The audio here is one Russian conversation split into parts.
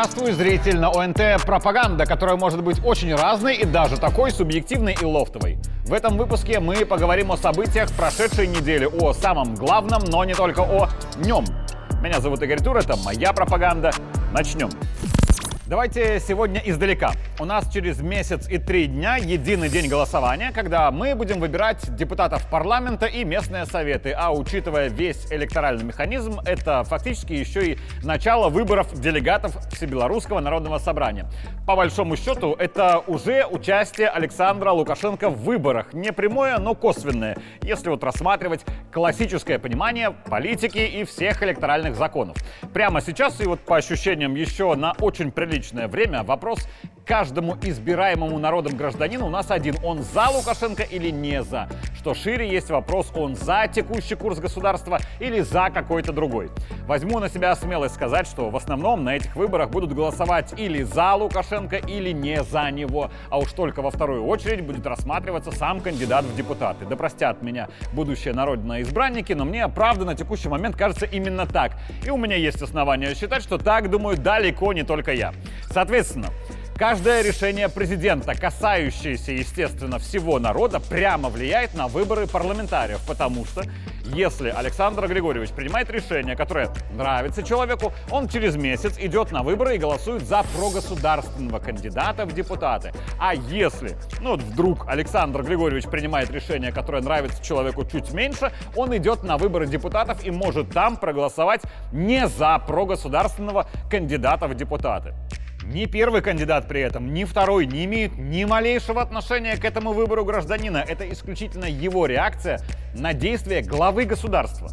Здравствуй, зритель на ОНТ «Пропаганда», которая может быть очень разной и даже такой субъективной и лофтовой. В этом выпуске мы поговорим о событиях прошедшей недели, о самом главном, но не только о нем. Меня зовут Игорь Тур, это моя пропаганда. Начнем. Давайте сегодня издалека. У нас через месяц и три дня единый день голосования, когда мы будем выбирать депутатов парламента и местные советы. А учитывая весь электоральный механизм, это фактически еще и начало выборов делегатов Всебелорусского народного собрания. По большому счету, это уже участие Александра Лукашенко в выборах. Не прямое, но косвенное, если вот рассматривать классическое понимание политики и всех электоральных законов. Прямо сейчас и вот по ощущениям еще на очень приличном личное время. Вопрос каждому избираемому народом гражданину у нас один. Он за Лукашенко или не за? Что шире есть вопрос, он за текущий курс государства или за какой-то другой. Возьму на себя смелость сказать, что в основном на этих выборах будут голосовать или за Лукашенко, или не за него. А уж только во вторую очередь будет рассматриваться сам кандидат в депутаты. Да простят меня будущие народные избранники, но мне правда на текущий момент кажется именно так. И у меня есть основания считать, что так думаю далеко не только я. Соответственно, Каждое решение президента, касающееся, естественно, всего народа, прямо влияет на выборы парламентариев, потому что если Александр Григорьевич принимает решение, которое нравится человеку, он через месяц идет на выборы и голосует за прогосударственного кандидата в депутаты. А если, ну вот вдруг Александр Григорьевич принимает решение, которое нравится человеку чуть меньше, он идет на выборы депутатов и может там проголосовать не за прогосударственного кандидата в депутаты. Ни первый кандидат при этом, ни второй не имеют ни малейшего отношения к этому выбору гражданина. Это исключительно его реакция на действия главы государства.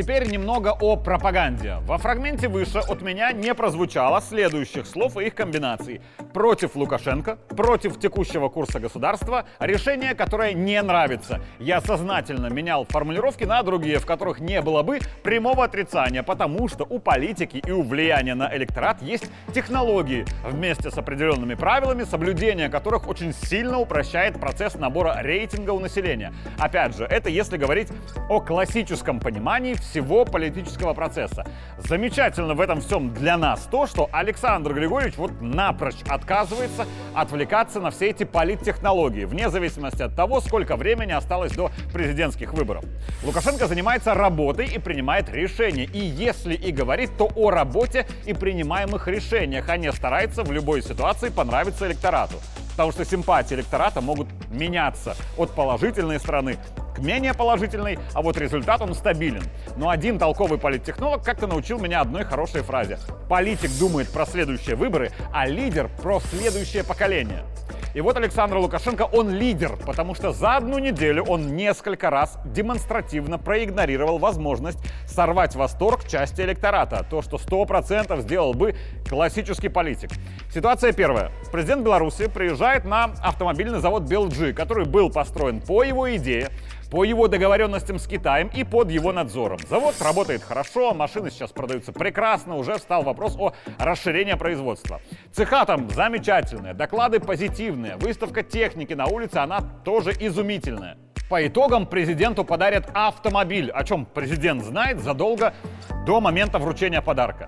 Теперь немного о пропаганде. Во фрагменте выше от меня не прозвучало следующих слов и их комбинаций. Против Лукашенко, против текущего курса государства, решение, которое не нравится. Я сознательно менял формулировки на другие, в которых не было бы прямого отрицания, потому что у политики и у влияния на электорат есть технологии, вместе с определенными правилами, соблюдение которых очень сильно упрощает процесс набора рейтинга у населения. Опять же, это если говорить о классическом понимании всего политического процесса. Замечательно в этом всем для нас то, что Александр Григорьевич вот напрочь отказывается отвлекаться на все эти политтехнологии, вне зависимости от того, сколько времени осталось до президентских выборов. Лукашенко занимается работой и принимает решения. И если и говорит, то о работе и принимаемых решениях, а не старается в любой ситуации понравиться электорату потому что симпатии электората могут меняться от положительной стороны менее положительной, а вот результат он стабилен. Но один толковый политтехнолог как-то научил меня одной хорошей фразе. Политик думает про следующие выборы, а лидер про следующее поколение. И вот Александр Лукашенко, он лидер, потому что за одну неделю он несколько раз демонстративно проигнорировал возможность сорвать восторг части электората. То, что 100% сделал бы классический политик. Ситуация первая. Президент Беларуси приезжает на автомобильный завод Белджи, который был построен по его идее, по его договоренностям с Китаем и под его надзором. Завод работает хорошо, машины сейчас продаются прекрасно, уже встал вопрос о расширении производства. Цеха там замечательные, доклады позитивные, выставка техники на улице, она тоже изумительная. По итогам президенту подарят автомобиль, о чем президент знает задолго до момента вручения подарка.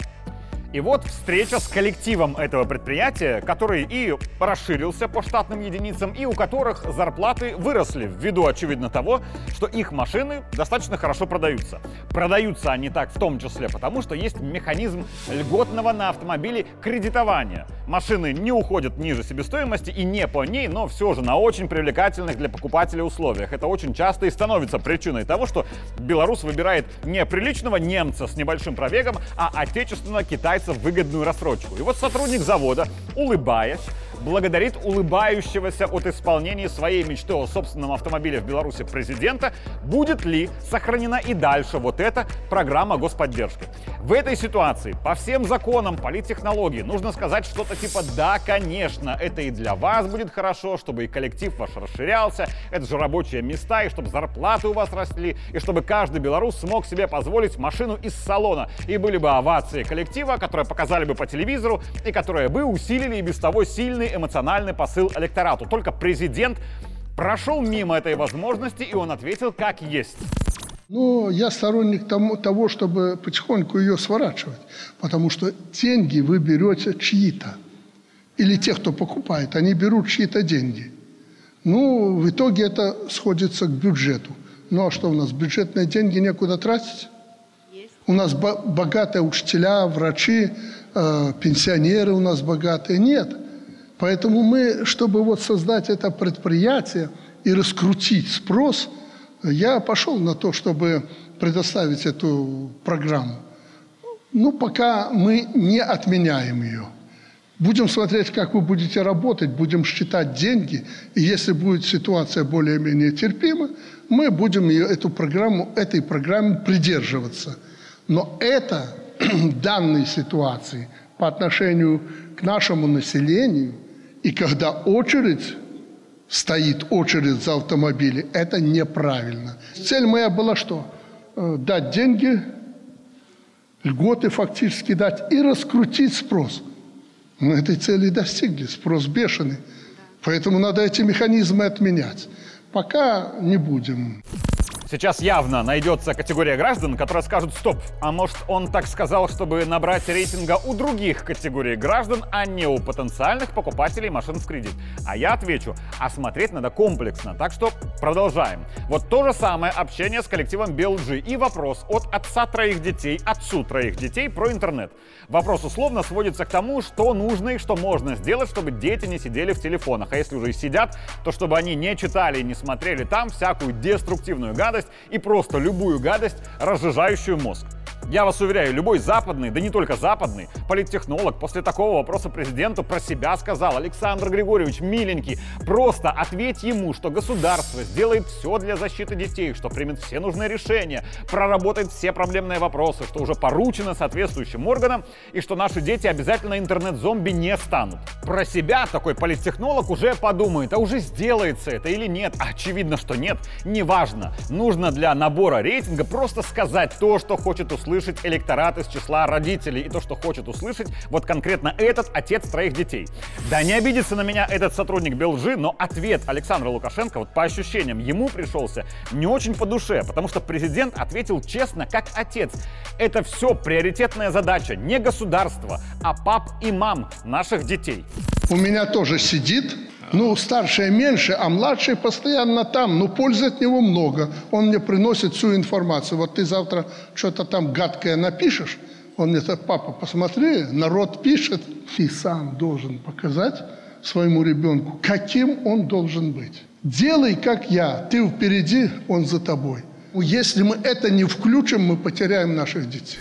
И вот встреча с коллективом этого предприятия, который и расширился по штатным единицам, и у которых зарплаты выросли ввиду, очевидно, того, что их машины достаточно хорошо продаются. Продаются они так в том числе потому, что есть механизм льготного на автомобиле кредитования. Машины не уходят ниже себестоимости и не по ней, но все же на очень привлекательных для покупателя условиях. Это очень часто и становится причиной того, что белорус выбирает не приличного немца с небольшим пробегом, а отечественного китайца в выгодную рассрочку. И вот сотрудник завода, улыбаясь, благодарит улыбающегося от исполнения своей мечты о собственном автомобиле в Беларуси президента, будет ли сохранена и дальше вот эта программа господдержки. В этой ситуации по всем законам политтехнологии нужно сказать что-то типа «да, конечно, это и для вас будет хорошо, чтобы и коллектив ваш расширялся, это же рабочие места, и чтобы зарплаты у вас росли, и чтобы каждый белорус смог себе позволить машину из салона, и были бы овации коллектива, которые показали бы по телевизору, и которые бы усилили и без того сильный эмоциональный посыл электорату. Только президент прошел мимо этой возможности, и он ответил как есть. Ну, я сторонник тому, того, чтобы потихоньку ее сворачивать, потому что деньги вы берете чьи-то. Или те, кто покупает, они берут чьи-то деньги. Ну, в итоге это сходится к бюджету. Ну, а что у нас, бюджетные деньги некуда тратить? Есть. У нас богатые учителя, врачи, э, пенсионеры у нас богатые. Нет. Поэтому мы, чтобы вот создать это предприятие и раскрутить спрос – я пошел на то, чтобы предоставить эту программу. Ну, пока мы не отменяем ее. Будем смотреть, как вы будете работать, будем считать деньги. И если будет ситуация более-менее терпима, мы будем ее, эту программу, этой программы придерживаться. Но это данной ситуации по отношению к нашему населению, и когда очередь стоит очередь за автомобили. Это неправильно. Цель моя была что? Э, дать деньги, льготы фактически дать и раскрутить спрос. Мы этой цели достигли, спрос бешеный. Поэтому надо эти механизмы отменять. Пока не будем. Сейчас явно найдется категория граждан, которые скажут «стоп». А может он так сказал, чтобы набрать рейтинга у других категорий граждан, а не у потенциальных покупателей машин в кредит? А я отвечу, а смотреть надо комплексно. Так что продолжаем. Вот то же самое общение с коллективом BLG и вопрос от отца троих детей, отцу троих детей про интернет. Вопрос условно сводится к тому, что нужно и что можно сделать, чтобы дети не сидели в телефонах. А если уже и сидят, то чтобы они не читали и не смотрели там всякую деструктивную гадость, гадость и просто любую гадость, разжижающую мозг. Я вас уверяю, любой западный, да не только западный, политтехнолог после такого вопроса президенту про себя сказал, Александр Григорьевич, миленький, просто ответь ему, что государство сделает все для защиты детей, что примет все нужные решения, проработает все проблемные вопросы, что уже поручено соответствующим органам и что наши дети обязательно интернет-зомби не станут. Про себя такой политтехнолог уже подумает, а уже сделается это или нет. Очевидно, что нет. Неважно. Нужно для набора рейтинга просто сказать то, что хочет услышать услышать электорат из числа родителей и то, что хочет услышать вот конкретно этот отец троих детей. Да не обидится на меня этот сотрудник Белжи, но ответ Александра Лукашенко, вот по ощущениям, ему пришелся не очень по душе, потому что президент ответил честно, как отец. Это все приоритетная задача не государства, а пап и мам наших детей. У меня тоже сидит ну, старший меньше, а младший постоянно там. Ну, пользы от него много. Он мне приносит всю информацию. Вот ты завтра что-то там гадкое напишешь, он мне так, папа, посмотри, народ пишет. Ты сам должен показать своему ребенку, каким он должен быть. Делай, как я. Ты впереди, он за тобой. Если мы это не включим, мы потеряем наших детей.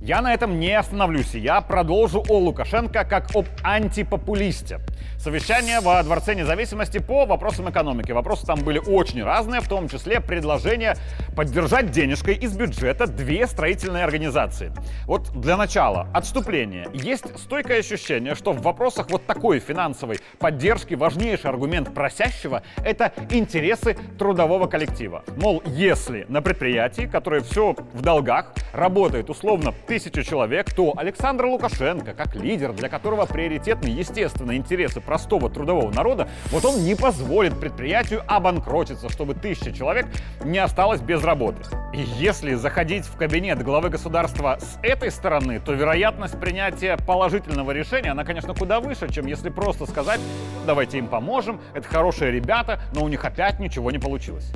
Я на этом не остановлюсь, я продолжу о Лукашенко как об антипопулисте. Совещание во Дворце независимости по вопросам экономики. Вопросы там были очень разные, в том числе предложение поддержать денежкой из бюджета две строительные организации. Вот для начала, отступление. Есть стойкое ощущение, что в вопросах вот такой финансовой поддержки важнейший аргумент просящего — это интересы трудового коллектива. Мол, если на предприятии, которое все в долгах, работает условно тысяча человек, то Александр Лукашенко, как лидер, для которого приоритетны, естественно, интересы простого трудового народа, вот он не позволит предприятию обанкротиться, чтобы тысяча человек не осталось без работы. И если заходить в кабинет главы государства с этой стороны, то вероятность принятия положительного решения, она, конечно, куда выше, чем если просто сказать, давайте им поможем, это хорошие ребята, но у них опять ничего не получилось.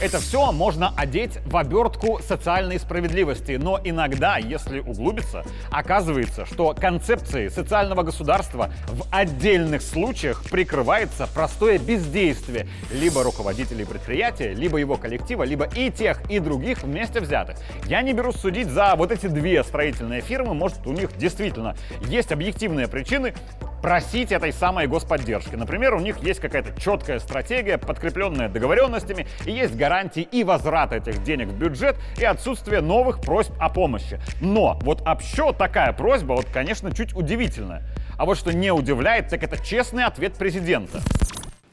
Это все можно одеть в обертку социальной справедливости, но иногда, если углубиться, оказывается, что концепцией социального государства в отдельных случаях прикрывается простое бездействие либо руководителей предприятия, либо его коллектива, либо и тех, и других вместе взятых. Я не берусь судить за вот эти две строительные фирмы, может у них действительно есть объективные причины, просить этой самой господдержки. Например, у них есть какая-то четкая стратегия, подкрепленная договоренностями, и есть гарантии и возврат этих денег в бюджет, и отсутствие новых просьб о помощи. Но вот общо такая просьба, вот, конечно, чуть удивительная. А вот что не удивляет, так это честный ответ президента.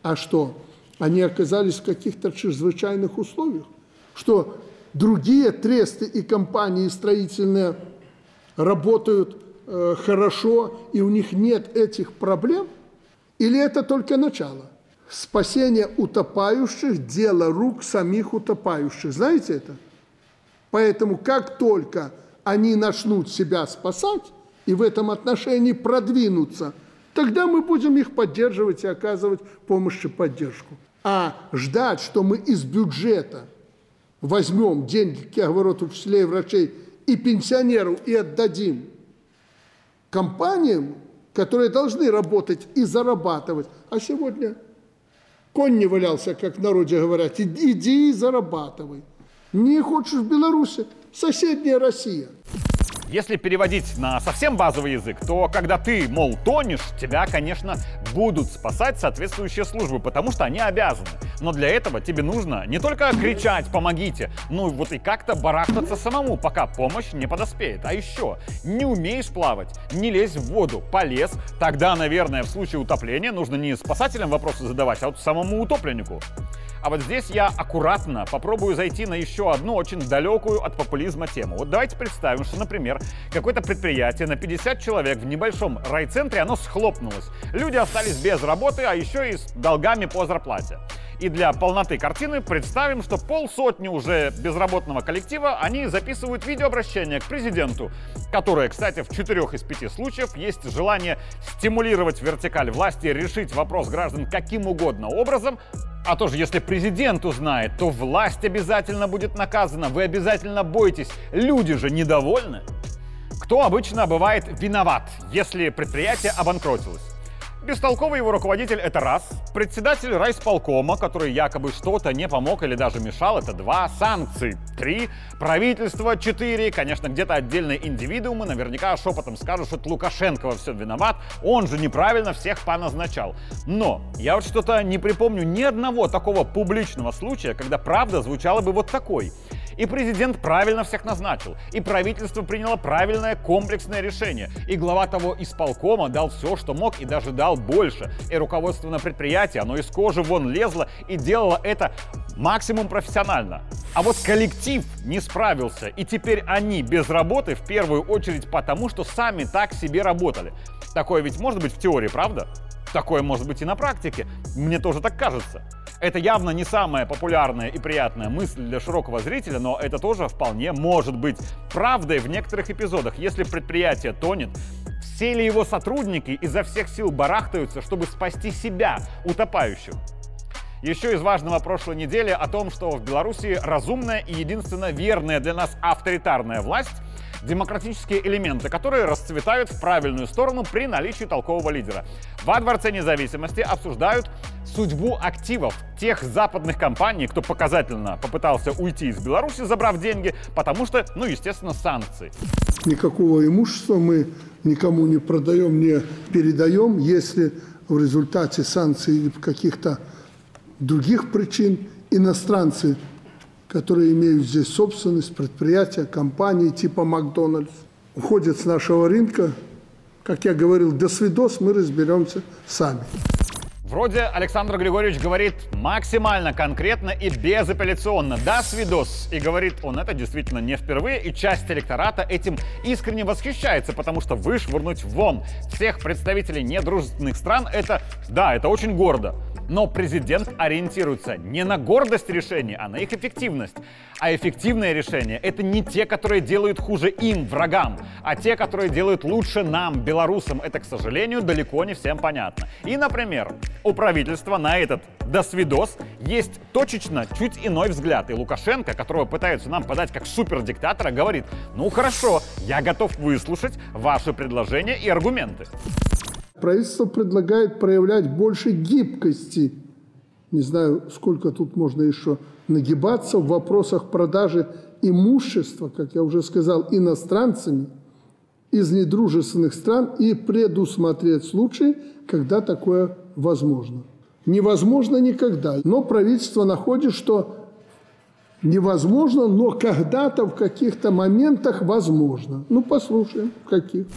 А что? Они оказались в каких-то чрезвычайных условиях? Что другие тресты и компании строительные работают Э, хорошо, и у них нет этих проблем, или это только начало? спасение утопающих – дело рук самих утопающих. Знаете это? Поэтому как только они начнут себя спасать и в этом отношении продвинуться, тогда мы будем их поддерживать и оказывать помощь и поддержку. А ждать, что мы из бюджета возьмем деньги, я говорю, учителей, врачей и пенсионеров и отдадим компаниям, которые должны работать и зарабатывать. А сегодня конь не валялся, как в народе говорят, иди и зарабатывай. Не хочешь в Беларуси, соседняя Россия. Если переводить на совсем базовый язык, то когда ты, мол, тонешь, тебя, конечно, будут спасать соответствующие службы, потому что они обязаны. Но для этого тебе нужно не только кричать «помогите», ну вот и как-то барахтаться самому, пока помощь не подоспеет. А еще, не умеешь плавать, не лезь в воду, полез, тогда, наверное, в случае утопления нужно не спасателям вопросы задавать, а вот самому утопленнику. А вот здесь я аккуратно попробую зайти на еще одну очень далекую от популизма тему. Вот давайте представим, что, например, какое-то предприятие на 50 человек в небольшом райцентре, оно схлопнулось. Люди остались без работы, а еще и с долгами по зарплате. И для полноты картины представим, что полсотни уже безработного коллектива, они записывают видеообращение к президенту, которое, кстати, в четырех из пяти случаев есть желание стимулировать вертикаль власти, решить вопрос граждан каким угодно образом, а тоже, если президент узнает, то власть обязательно будет наказана, вы обязательно боитесь, люди же недовольны. Кто обычно бывает виноват, если предприятие обанкротилось? Бестолковый его руководитель — это раз. Председатель райсполкома, который якобы что-то не помог или даже мешал — это два. Санкции — три. Правительство — четыре. Конечно, где-то отдельные индивидуумы наверняка шепотом скажут, что это Лукашенко во всем виноват. Он же неправильно всех поназначал. Но я вот что-то не припомню ни одного такого публичного случая, когда правда звучала бы вот такой — и президент правильно всех назначил, и правительство приняло правильное комплексное решение, и глава того исполкома дал все, что мог, и даже дал больше. И руководство на предприятии, оно из кожи вон лезло и делало это максимум профессионально. А вот коллектив не справился, и теперь они без работы в первую очередь потому, что сами так себе работали. Такое ведь может быть в теории, правда? Такое может быть и на практике. Мне тоже так кажется. Это явно не самая популярная и приятная мысль для широкого зрителя, но это тоже вполне может быть правдой в некоторых эпизодах. Если предприятие тонет, все ли его сотрудники изо всех сил барахтаются, чтобы спасти себя, утопающих? Еще из важного прошлой недели о том, что в Беларуси разумная и единственно верная для нас авторитарная власть демократические элементы, которые расцветают в правильную сторону при наличии толкового лидера. Во Дворце независимости обсуждают судьбу активов тех западных компаний, кто показательно попытался уйти из Беларуси, забрав деньги, потому что, ну, естественно, санкции. Никакого имущества мы никому не продаем, не передаем, если в результате санкций или каких-то других причин иностранцы которые имеют здесь собственность, предприятия, компании типа Макдональдс, уходят с нашего рынка. Как я говорил, до свидос, мы разберемся сами. Вроде Александр Григорьевич говорит максимально конкретно и безапелляционно «да, свидос». И говорит он это действительно не впервые, и часть электората этим искренне восхищается, потому что вышвырнуть вон всех представителей недружественных стран — это, да, это очень гордо. Но президент ориентируется не на гордость решений, а на их эффективность. А эффективные решения — это не те, которые делают хуже им, врагам, а те, которые делают лучше нам, белорусам. Это, к сожалению, далеко не всем понятно. И, например, у правительства на этот «досвидос» есть точечно чуть иной взгляд. И Лукашенко, которого пытаются нам подать как супердиктатора, говорит, ну хорошо, я готов выслушать ваши предложения и аргументы правительство предлагает проявлять больше гибкости. Не знаю, сколько тут можно еще нагибаться в вопросах продажи имущества, как я уже сказал, иностранцами из недружественных стран и предусмотреть случаи, когда такое возможно. Невозможно никогда, но правительство находит, что невозможно, но когда-то в каких-то моментах возможно. Ну, послушаем, в каких.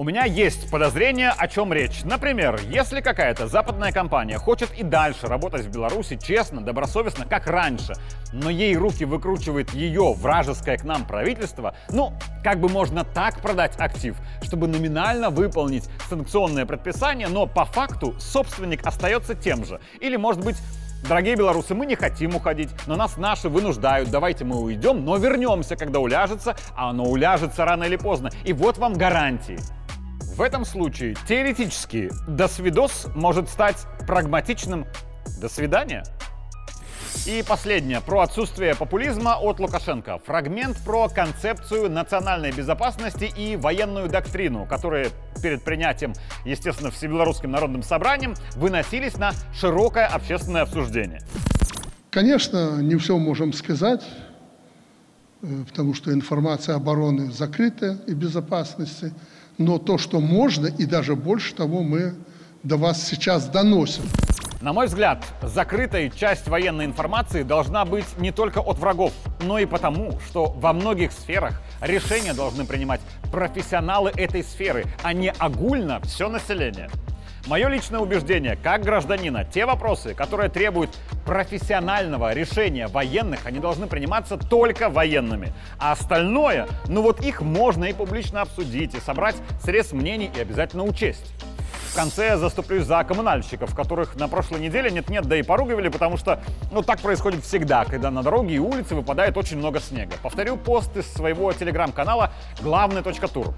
У меня есть подозрение, о чем речь. Например, если какая-то западная компания хочет и дальше работать в Беларуси честно, добросовестно, как раньше, но ей руки выкручивает ее вражеское к нам правительство, ну, как бы можно так продать актив, чтобы номинально выполнить санкционное предписание, но по факту собственник остается тем же. Или, может быть, Дорогие белорусы, мы не хотим уходить, но нас наши вынуждают. Давайте мы уйдем, но вернемся, когда уляжется, а оно уляжется рано или поздно. И вот вам гарантии. В этом случае теоретически «досвидос» может стать прагматичным «до свидания». И последнее, про отсутствие популизма от Лукашенко. Фрагмент про концепцию национальной безопасности и военную доктрину, которые перед принятием, естественно, Всебелорусским народным собранием выносились на широкое общественное обсуждение. Конечно, не все можем сказать, э, потому что информация обороны закрытая и безопасности – но то, что можно, и даже больше того, мы до вас сейчас доносим. На мой взгляд, закрытая часть военной информации должна быть не только от врагов, но и потому, что во многих сферах решения должны принимать профессионалы этой сферы, а не огульно все население. Мое личное убеждение, как гражданина, те вопросы, которые требуют профессионального решения военных, они должны приниматься только военными. А остальное, ну вот их можно и публично обсудить, и собрать срез мнений и обязательно учесть. В конце я заступлюсь за коммунальщиков, которых на прошлой неделе нет-нет, да и поругивали, потому что, ну, так происходит всегда, когда на дороге и улице выпадает очень много снега. Повторю пост из своего телеграм-канала «Главный.тур».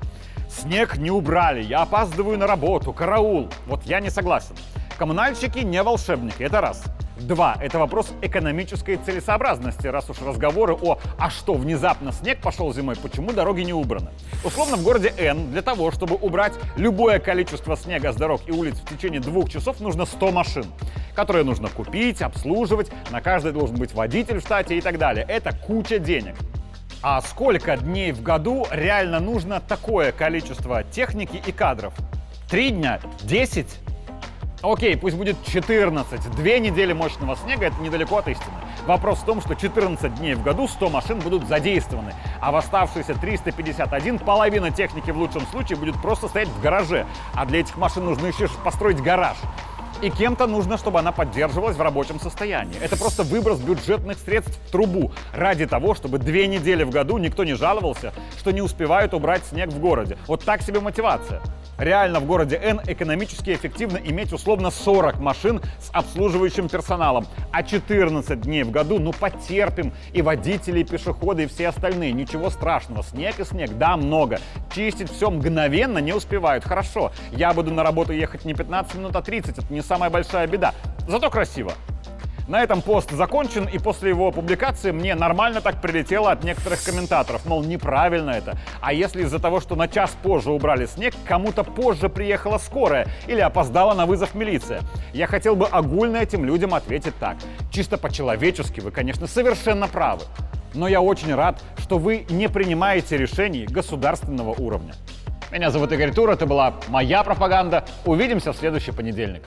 Снег не убрали, я опаздываю на работу, караул. Вот я не согласен. Коммунальщики не волшебники, это раз. Два. Это вопрос экономической целесообразности, раз уж разговоры о «а что, внезапно снег пошел зимой, почему дороги не убраны?». Условно, в городе Н для того, чтобы убрать любое количество снега с дорог и улиц в течение двух часов, нужно 100 машин, которые нужно купить, обслуживать, на каждой должен быть водитель в штате и так далее. Это куча денег. А сколько дней в году реально нужно такое количество техники и кадров? Три дня? Десять? Окей, пусть будет 14. Две недели мощного снега — это недалеко от истины. Вопрос в том, что 14 дней в году 100 машин будут задействованы, а в оставшиеся 351 половина техники в лучшем случае будет просто стоять в гараже. А для этих машин нужно еще построить гараж. И кем-то нужно, чтобы она поддерживалась в рабочем состоянии. Это просто выброс бюджетных средств в трубу ради того, чтобы две недели в году никто не жаловался, что не успевают убрать снег в городе. Вот так себе мотивация. Реально в городе Н экономически эффективно иметь условно 40 машин с обслуживающим персоналом, а 14 дней в году, ну потерпим, и водители, и пешеходы, и все остальные. Ничего страшного, снег и снег, да, много. Чистить все мгновенно не успевают, хорошо. Я буду на работу ехать не 15 минут, а 30, это не самая большая беда. Зато красиво. На этом пост закончен, и после его публикации мне нормально так прилетело от некоторых комментаторов, мол, неправильно это. А если из-за того, что на час позже убрали снег, кому-то позже приехала скорая или опоздала на вызов милиция? Я хотел бы огульно этим людям ответить так. Чисто по-человечески вы, конечно, совершенно правы. Но я очень рад, что вы не принимаете решений государственного уровня. Меня зовут Игорь Тур, это была моя пропаганда. Увидимся в следующий понедельник.